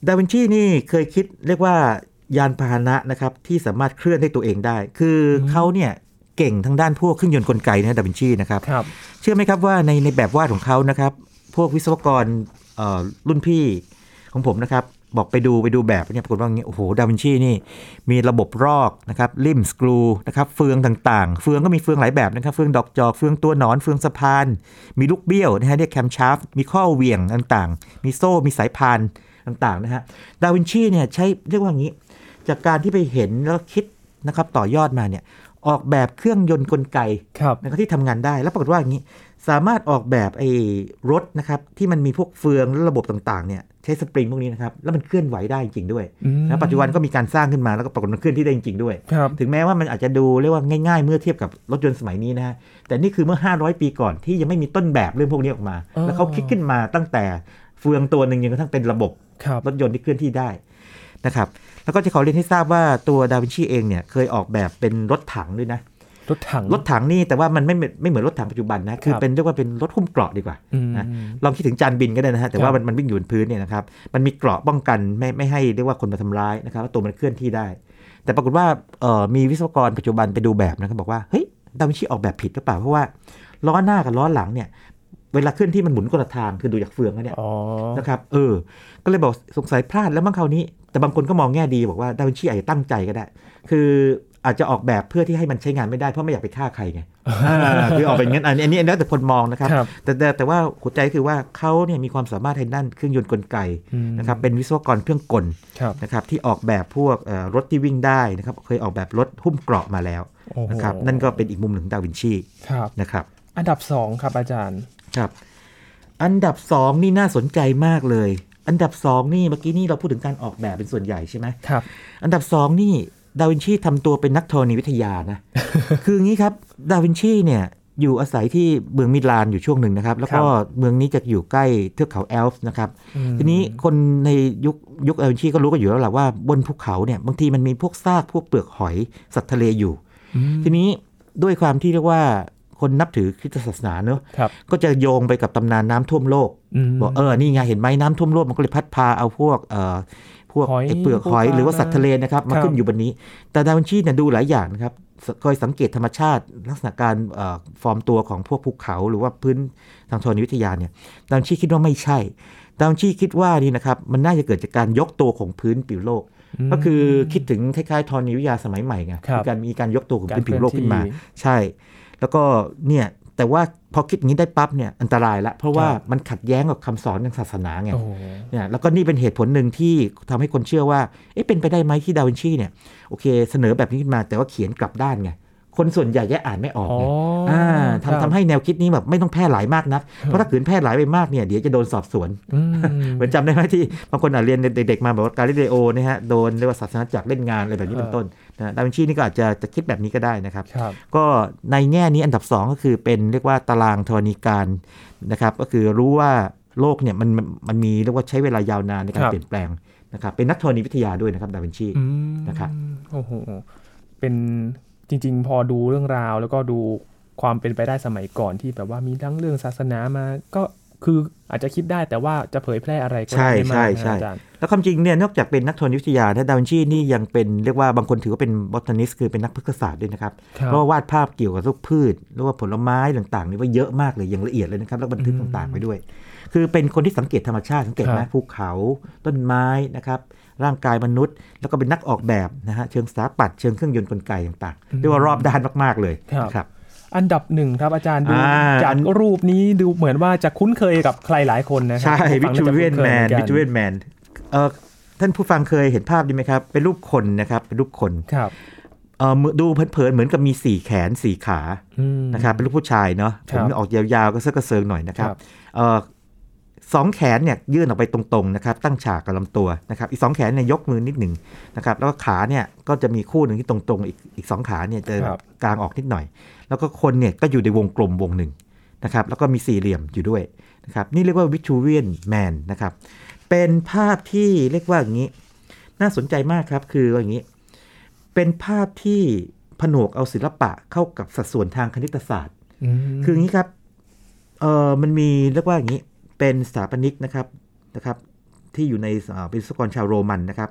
Speaker 2: ดาวินชีนี่เคยคิดเรียกว่า ยานพาหนะนะครับที่สามารถเคลื่อนได้ตัวเองได้ คืออเขาเนี่ยเก่งทางด้านพวกเครื่องยนต์กลไกนะดาวินชีนะครับ
Speaker 1: ครับ
Speaker 2: เชื่อไหมครับว่าในในแบบวาดของเขานะครับ พวกวิศวกรเอ่อรุ่นพี่ของผมนะครับ บอกไปดูไปดูแบบเนี่ยปรากฏว่าอย่างเงี้ยโอ้โหดาวินชีนี่ มีระบบรอกนะครับลิ่มสกรูนะครับเฟืองต่างๆ เฟืองก็มีเฟืองหลายแบบนะครับ เฟืองดอกจอกเฟืองตัวหนอนเฟืองสะพาน มีลูกเบี้ยวนะฮะเรียก camshaft มีข้อเหวี่ยงต่างๆ มีโซ่มีสายพานต่างๆนะฮะดาวินชีเนี่ยใช้เรียกว่าอย่างนี้ จากการที่ไปเห็นแล้วคิดนะครับต่อยอดมาเนี่ยออกแบบเครื่องยนต์กลไก
Speaker 1: ครับ
Speaker 2: นะครับที่ทำงานได้แล้วปรากฏว่าอย่างนี้ สามารถออกแบบไอ้รถนะครับที่มันมีพวกเฟืองและระบบต่างๆเนี่ยใช้สปริงพวกนี้นะครับแล้วมันเคลื่อนไหวได้จริงๆด้วย
Speaker 1: อืม
Speaker 2: แล้วปัจจุบันก็มีการสร้างขึ้นมาแล้วก็ปรากฏมันเคลื่อนที่ได้จริงๆด้วย
Speaker 1: ครับ
Speaker 2: ถึงแม้ว่ามันอาจจะดูเรียกว่าง่าย ๆ เมื่อเทียบกับรถยนต์สมัยนี้นะฮะแต่นี่คือเมื่อ 500 ปีก่อนที่ยังไม่มีต้นแบบเรื่องพวกนี้ออกมา
Speaker 1: อ๋อ
Speaker 2: แล้วเขาคิดขึ้นมาตั้งแต่เฟืองตัวหนึ่งจนกระทั่งเป็นระบบ
Speaker 1: ครับ
Speaker 2: รถยนต์ที่เคลื่อนที่ได้นะครับ แล้วก็จะขอเรียนให้ทราบว่าตัวดาวินชีเองเนี่ยเคยออกแบบเป็นรถถังด้วยนะ
Speaker 1: รถถัง
Speaker 2: รถถังนี่แต่ว่ามันไม่เหมือนไม่เหมือนรถถังปัจจุบันนะ คือ
Speaker 1: ครับ
Speaker 2: เป็นเรียกว่าเป็นรถหุ้มเกราะดีกว่า
Speaker 1: อืม
Speaker 2: นะลองคิดถึงจานบินก็ได้นะฮะแต่ว่า
Speaker 1: ครับ
Speaker 2: มันมันวิ่งอยู่บนพื้นเนี่ยนะครับมันมีเกราะป้องกันไม่ไม่ให้เรียกว่าคนมาทำร้ายนะครับว่าตัวมันเคลื่อนที่ได้ แต่ปรากฏว่าเอ่อมีวิศวกรปัจจุบันไปดูแบบนะครับบอกว่าเฮ้ยดาวินชีออกแบบผิดหรือเปล่าเพราะว่าล้อหน้ากับล้อหลังเนี่ยเวลาเคลื่อนที่มันหมุนคนละทางคือดูจากเฟืองแล้วเนี่ย
Speaker 1: อ๋อ
Speaker 2: นะครับเออ ก็เลยบอกสงสัยพลาดแล้วมั้งคราวนี้ แต่บางคนก็มองแง่ดีบอกว่าดาวินชีอาจจะตั้งใจก็ได้ คืออาจจะออกแบบเพื่อที่ให้มันใช้งานไม่ได้เพราะไม่อยากไปฆ่าใครไงอ่าคือออกเป็นงั้นอันนี้อันนี้อันนี้แล้วแต่คนมองนะครับ
Speaker 1: ครับ
Speaker 2: แต่แต่แต่ว่าหัวใจคือว่าเขาเนี่ยมีความสามารถทางด้านเครื่องยนต์กลไก
Speaker 1: อืม
Speaker 2: นะครับเป็นวิศวกรเครื่องกล
Speaker 1: ครับ
Speaker 2: นะครับที่ออกแบบพวกเอ่อรถที่วิ่งได้นะครับเคยออกแบบรถหุ้มเกราะมาแล้ว
Speaker 1: โอ้โห
Speaker 2: นะครับนั่นก็เป็นอีกมุมหนึ่งของดาวินชี
Speaker 1: ครับ
Speaker 2: นะครับ
Speaker 1: อันดับ 2 ครับอาจารย์
Speaker 2: ครับ อันดับสองนี่น่าสนใจมากเลย อันดับสองนี่เมื่อกี้นี่เราพูดถึงการออกแบบเป็นส่วนใหญ่ใช่ไหม
Speaker 1: ครับ
Speaker 2: อันดับสองนี่ดาวินชีทำตัวเป็นนักธรณีวิทยานะ คืออย่างนี้ครับดาวินชีเนี่ยอยู่อาศัยที่เมืองมิลานอยู่ช่วงหนึ่งนะครับ แล้วก็เมืองนี้จะอยู่ใกล้เทือกเขาแอลป์นะครับ
Speaker 1: อืม
Speaker 2: ทีนี้คนในยุคยุคดาวินชีก็รู้กันอยู่แล้วแหละว่าบนภูเขาเนี่ยบางทีมันมีพวกซากพวกเปลือกหอยสัตว์ทะเลอยู่
Speaker 1: อืม
Speaker 2: ทีนี้ด้วยความที่เรียกว่า คนนับถือคริสตศาสนาเนอะ
Speaker 1: ครับ
Speaker 2: ก็จะโยงไปกับตำนานน้ำท่วมโลกบอกเออนี่ไงเห็นไหมน้ำท่วมโลกมันก็เลยพัดพาเอาพวกเอ่อพวก
Speaker 1: หอย
Speaker 2: ไอ้เปลือกหอย
Speaker 1: พวกปลา
Speaker 2: หรือว่าสัตว์ทะเลนะครับมา
Speaker 1: ครับ
Speaker 2: ขึ้นอยู่บนนี้ แต่ดาวินชีเนี่ยดูหลายอย่างนะครับคอยสังเกตธรรมชาติ ลักษณะการเอ่อฟอร์มตัวของพวกภูเขา หรือว่าพื้นทางธรณีวิทยาเนี่ยดาวินชีคิดว่าไม่ใช่ดาวินชีคิดว่านี่นะครับมันน่าจะเกิดจากการยกตัวของพื้นผิวโลก
Speaker 1: ม
Speaker 2: ก็คือคิดถึงคล้ายๆธรณีวิทยาสมัยใหม่ไง
Speaker 1: ครับ
Speaker 2: การมีการยกตัวของ
Speaker 1: การ
Speaker 2: พื้นผิวโลกขึ้นมา
Speaker 1: เคลื่อนที่
Speaker 2: ใช่ แล้วก็เนี่ยแต่ว่าพอคิดอย่างนี้ได้ปั๊บเนี่ยอันตรายละเพราะว่า
Speaker 1: ครับ
Speaker 2: มันขัดแย้งกับคำสอนทางศาสนาไง
Speaker 1: โอ้โห
Speaker 2: เนี่ยแล้วก็นี่เป็นเหตุผลหนึ่งที่ทำให้คนเชื่อว่าเอ๊ะเป็นไปได้ไหมที่ดาวินชีเนี่ยโอเค เสนอแบบนี้ขึ้นมาแต่ว่าเขียนกลับด้านไง คนส่วนใหญ่แยกอ่านไม่ออก
Speaker 1: อ๋อ
Speaker 2: ไง
Speaker 1: อ่
Speaker 2: อ่า
Speaker 1: ครับ
Speaker 2: ทำทำให้แนวคิดนี้แบบไม่ต้องแพร่หลายมากนัก เพราะถ้าขืนแพร่หลายไปมากเนี่ยเดี๋ยวจะโดนสอบสวน
Speaker 1: อืม
Speaker 2: เหมือนจำได้ไหมที่บางคนอะเรียนเด็กๆมาบอกว่าการลิเลโอเนี่ยฮะโดนเรียกว่าศาสนาจักรเล่นงานอะไรแบบนี้
Speaker 1: ครับ
Speaker 2: เป็นต้นนะดาวินชีนี่ก็อาจจะจะคิดแบบนี้ก็ได้นะครับ
Speaker 1: ครับ
Speaker 2: ก็ในแง่นี้อันดับ 2 ก็คือเป็นเรียกว่าตารางธรณีการนะครับก็คือรู้ว่าโลกเนี่ยมันมันมันมีเรียกว่าใช้เวลายาวนานในการ
Speaker 1: ครับ
Speaker 2: เปลี่ยนแปลงนะครับเป็นนักธรณีวิทยาด้วยนะครับดาวินชี
Speaker 1: อืม
Speaker 2: นะครับ
Speaker 1: โอ้โหเป็น จริง ๆ พอดูเรื่องราว แล้วก็ดูความเป็นไปได้สมัยก่อนที่แบบว่ามีทั้งเรื่องศาสนามา ก็คืออาจจะคิดได้แต่ว่าจะเผยแพร่อะไรก็
Speaker 2: ใช่
Speaker 1: ไม่มาก
Speaker 2: ใช่
Speaker 1: นะ
Speaker 2: ใช่
Speaker 1: อาจารย์
Speaker 2: แล้วความจริงเนี่ยนอกจากเป็นนักธรณีวิทยานะดาวินชีนี่ยังเป็นเรียกว่าบางคนถือว่าเป็นบอทานิสคือเป็นนักพฤกษศาสตร์ด้วยนะครับ
Speaker 1: ครับ
Speaker 2: เพราะว่าวาดภาพเกี่ยวกับพวกพืชหรือว่าผลไม้ต่างๆนี่ว่าเยอะมากเลยอย่างละเอียดเลยนะครับแล้วบันทึกต่างๆไว้ด้วย คือเป็นคนที่สังเกตธรรมชาติสังเกตไหม
Speaker 1: ครับ
Speaker 2: ภูเขาต้นไม้นะครับ ร่างกายมนุษย์ แล้วก็เป็นนักออกแบบนะฮะเชิงสถาปัตย์เชิงเครื่องยนต์กลไกต่างๆเรียกว่ารอบด้านมากๆเลย
Speaker 1: ครับ
Speaker 2: นะครับ
Speaker 1: อันดับหนึ่งครับอาจารย์ดู
Speaker 2: อ่า
Speaker 1: จากรูปนี้ดูเหมือนว่าจะคุ้นเคยกับใครหลายคนนะครั
Speaker 2: ใช่
Speaker 1: ผู้
Speaker 2: วิ
Speaker 1: ฟัง
Speaker 2: จู
Speaker 1: น่าจะ
Speaker 2: เรียน
Speaker 1: คุ้
Speaker 2: แม
Speaker 1: ค
Speaker 2: น
Speaker 1: หอกั
Speaker 2: วิจูเรียนแมนเอ่อท่านผู้ฟังเคยเห็นภาพดีไหมครับ เป็นรูปคนนะครับ เป็นรูปคน
Speaker 1: ครับ
Speaker 2: เอ่อมือดูเผินๆเหมือนกับมีสี่แขนสี่ขา
Speaker 1: อืม
Speaker 2: นะครับเป็นรูปผู้ชายเนาะ
Speaker 1: ค
Speaker 2: ผ
Speaker 1: รับ
Speaker 2: มออกยาวๆก็เสื้อกระเซิงหน่อยนะครับ
Speaker 1: ครับ
Speaker 2: เอ่อ สองแขนเนี่ยยื่นออกไปตรงๆนะครับตั้งฉากกับลำตัวนะครับอีกสองแขนเนี่ยยกมือนิดหนึ่งนะครับแล้วก็ขาเนี่ยก็จะมีคู่หนึ่งที่ตรงๆ อีกอีกสองขาเนี่ยจะ
Speaker 1: ครับ
Speaker 2: กลางออกนิดหน่อย แล้วก็คนเนี่ยก็อยู่ในวงกลมวงหนึ่งนะครับแล้วก็มีสี่เหลี่ยมอยู่ด้วยนะครับนี่เรียกว่าวิทูเรียนแมนนะครับเป็นภาพที่เรียกว่าอย่างนี้ น่าสนใจมากครับคือว่าอย่างนี้ เป็นภาพที่ผนวกเอาศิลปะเข้ากับสัดส่วนทางคณิตศาสตร์
Speaker 1: ม
Speaker 2: คืออย่างนี้ครับเออมันมีเรียกว่าอย่างนี้ เป็นสถาปนิกนะครับนะครับที่อยู่ในอ่าเป็นวิศวกรชาวโรมันนะครับ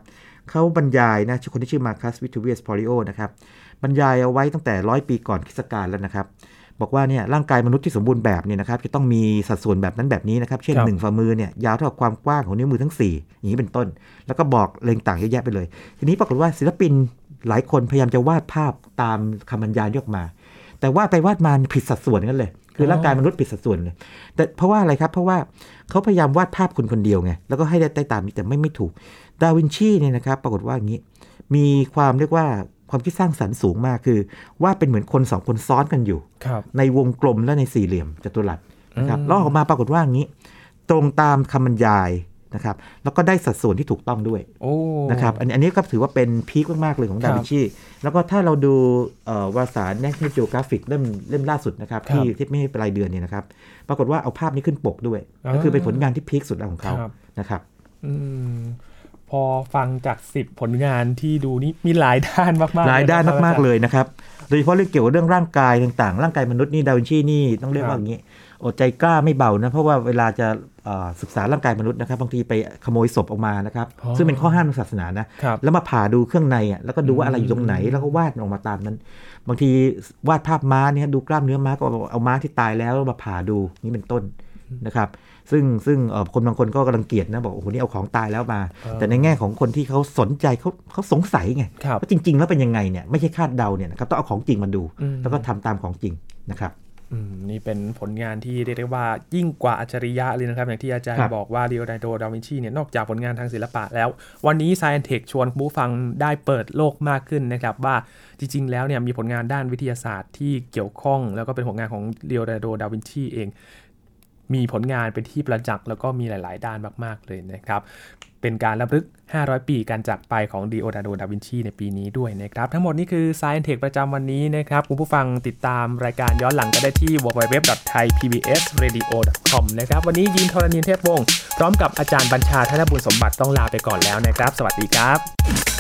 Speaker 2: เขาบรรยายนะชื่อคนที่ชื่อมาคัสวิทูเวียสพอริโอนะครับบรรยายเอาไว้ตั้งแต่ร้อยปีก่อนคริสตกาลแล้วนะครับบอกว่าเนี่ยร่างกายมนุษย์ที่สมบูรณ์แบบเนี่ยนะครับจะต้องมีสัดส่วนแบบนั้นแบบนี้นะครับ เช่น
Speaker 1: ครับ
Speaker 2: หนึ่งฝ่ามือเนี่ยยาวเท่ากับความกว้างของนิ้วมือทั้ง 4 อย่างนี้เป็นต้น แล้วก็บอกเรงต่างเยอะแยะไปเลย ทีนี้ปรากฏว่าศิลปินหลายคนพยายามจะวาดภาพตามคำบรรยายที่ออกมา แต่วาดไปวาดมาผิดสัดส่วนกันเลย คือร่างกายมนุษย์ผิดสัดส่วนเลยแต่เพราะว่าอะไรครับเพราะว่าเขาพยายามวาดภาพคนคนเดียวไงแล้วก็ให้ได้ตามนี้แต่ไม่ไม่ถูกดาวินชีเนี่ยนะครับ ปรากฏว่าอย่างนี้ มีความเรียกว่าความคิดสร้างสรรค์สูงมากคือว่าดเป็นเหมือนคนสองคนซ้อนกันอยู่
Speaker 1: ครับ
Speaker 2: ในวงกลมและในสี่เหลี่ยมจัตุรัสนะครับ
Speaker 1: อืม
Speaker 2: แล้วออกมาปรากฏว่าอย่างนี้ ตรงตามคำบรรยาย นะครับแล้วก็ได้สัดส่วนที่ถูกต้องด้วย
Speaker 1: โอ้
Speaker 2: นะครับอันอันนี้ก็ถือว่าเป็นพีคมาก ๆ เลยของ
Speaker 1: ครั
Speaker 2: ดา
Speaker 1: บ
Speaker 2: วินชีแล้วก็ถ้าเราดูเอ่อวารสาร National Geographic เล่มเล่มล่าสุดนะครับ
Speaker 1: ครับ
Speaker 2: ที่ที่ไม่ให้ปลายเดือนเนี่ยนะครับปรากฏว่าเอาภาพนี้ขึ้นปกด้วย
Speaker 1: อ่า
Speaker 2: ก็คือเป็นผลงานที่พีคสุดแล้วของเขา
Speaker 1: ครับ
Speaker 2: นะครับ
Speaker 1: อืมพอฟังจากสิบผลงานที่ดูนี่มีหลายด้านมากๆ
Speaker 2: หลายด้านะ
Speaker 1: ครับ
Speaker 2: มาก
Speaker 1: อจร
Speaker 2: ๆเลยนะครับโดยเฉพาะเรื่องเกี่ยวกับเรื่องร่างกายต่างๆ ร่างกายมนุษย์นี่ดาวินชีนี่ต้องเรียก
Speaker 1: ครับ
Speaker 2: ว่าอย่างนี้ อดใจกล้าไม่เบานะ เพราะว่าเวลาจะเอ่อศึกษาร่างกายมนุษย์นะครับบางทีไปขโมยศพออกมานะครับ
Speaker 1: อ๋อ
Speaker 2: ซึ่งเป็นข้อห้ามทางศาสนานะ
Speaker 1: ครับ
Speaker 2: แล้วมาผ่าดูเครื่องในอะแล้วก็ดูว่าอะไรอยู่ตรงไหน
Speaker 1: อืม
Speaker 2: แล้วก็วาดมันออกมาตามนั้น บางทีวาดภาพม้าเนี่ยดูกล้ามเนื้อม้าก็เอาเอาม้าที่ตายแล้วมาผ่าดูนี่เป็นต้นนะครับซึ่งซึ่งเอ่อคนบางคนก็กำลังเกลียดนะบอกโอ้โหนี่เอาของตายแล้วมา แต่ในแง่ของคนที่เขาสนใจเขาเขาสงสัยไง
Speaker 1: ครับ
Speaker 2: ว่าจริง ๆ แล้วเป็นยังไงเนี่ยไม่ใช่คาดเดาเนี่ยนะครับต้องเอาของจริงมาดู
Speaker 1: อืม
Speaker 2: แล้วก็ทำตามของจริงนะครับ
Speaker 1: อืม นี่เป็นผลงานที่เรียกได้ว่ายิ่งกว่าอัจฉริยะเลยนะครับ อย่างที่อาจาร
Speaker 2: ครั
Speaker 1: ย์
Speaker 2: บ
Speaker 1: บอกว่า l ี o อ a r โดดาวินชีเนี่ยนอกจากผลงานทางศิลปะแล้ว วันนี้ Science Tech ชวนคุณผู้ฟังได้เปิดโลกมากขึ้นนะครับ ว่าจริง ๆ แล้วเนี่ยมีผลงานด้านวิทยาศาสตร์ที่เกี่ยวข้อง แล้วก็เป็นผลงานของ l ี o อ a r โดดาวินชีเอง มีผลงานเป็นที่ประจักษ์แล้วก็มีหลาย ๆ ด้านมาก ๆ เลยนะครับ เป็นการรับลึก 500 ปีการจากไปของดีโอนาโดดาวินชีในปีนี้ด้วยนะครับ ทั้งหมดนี้คือ Science Tech ประจำวันนี้นะครับ คุณผู้ฟังติดตามรายการย้อนหลังก็ได้ที่ www.thaipbsradio.com นะครับ วันนี้ยินทรณินเทพวงศ์พร้อมกับอาจารย์บัญชาธนบุญสมบัติต้องลาไปก่อนแล้วนะครับ สวัสดีครับ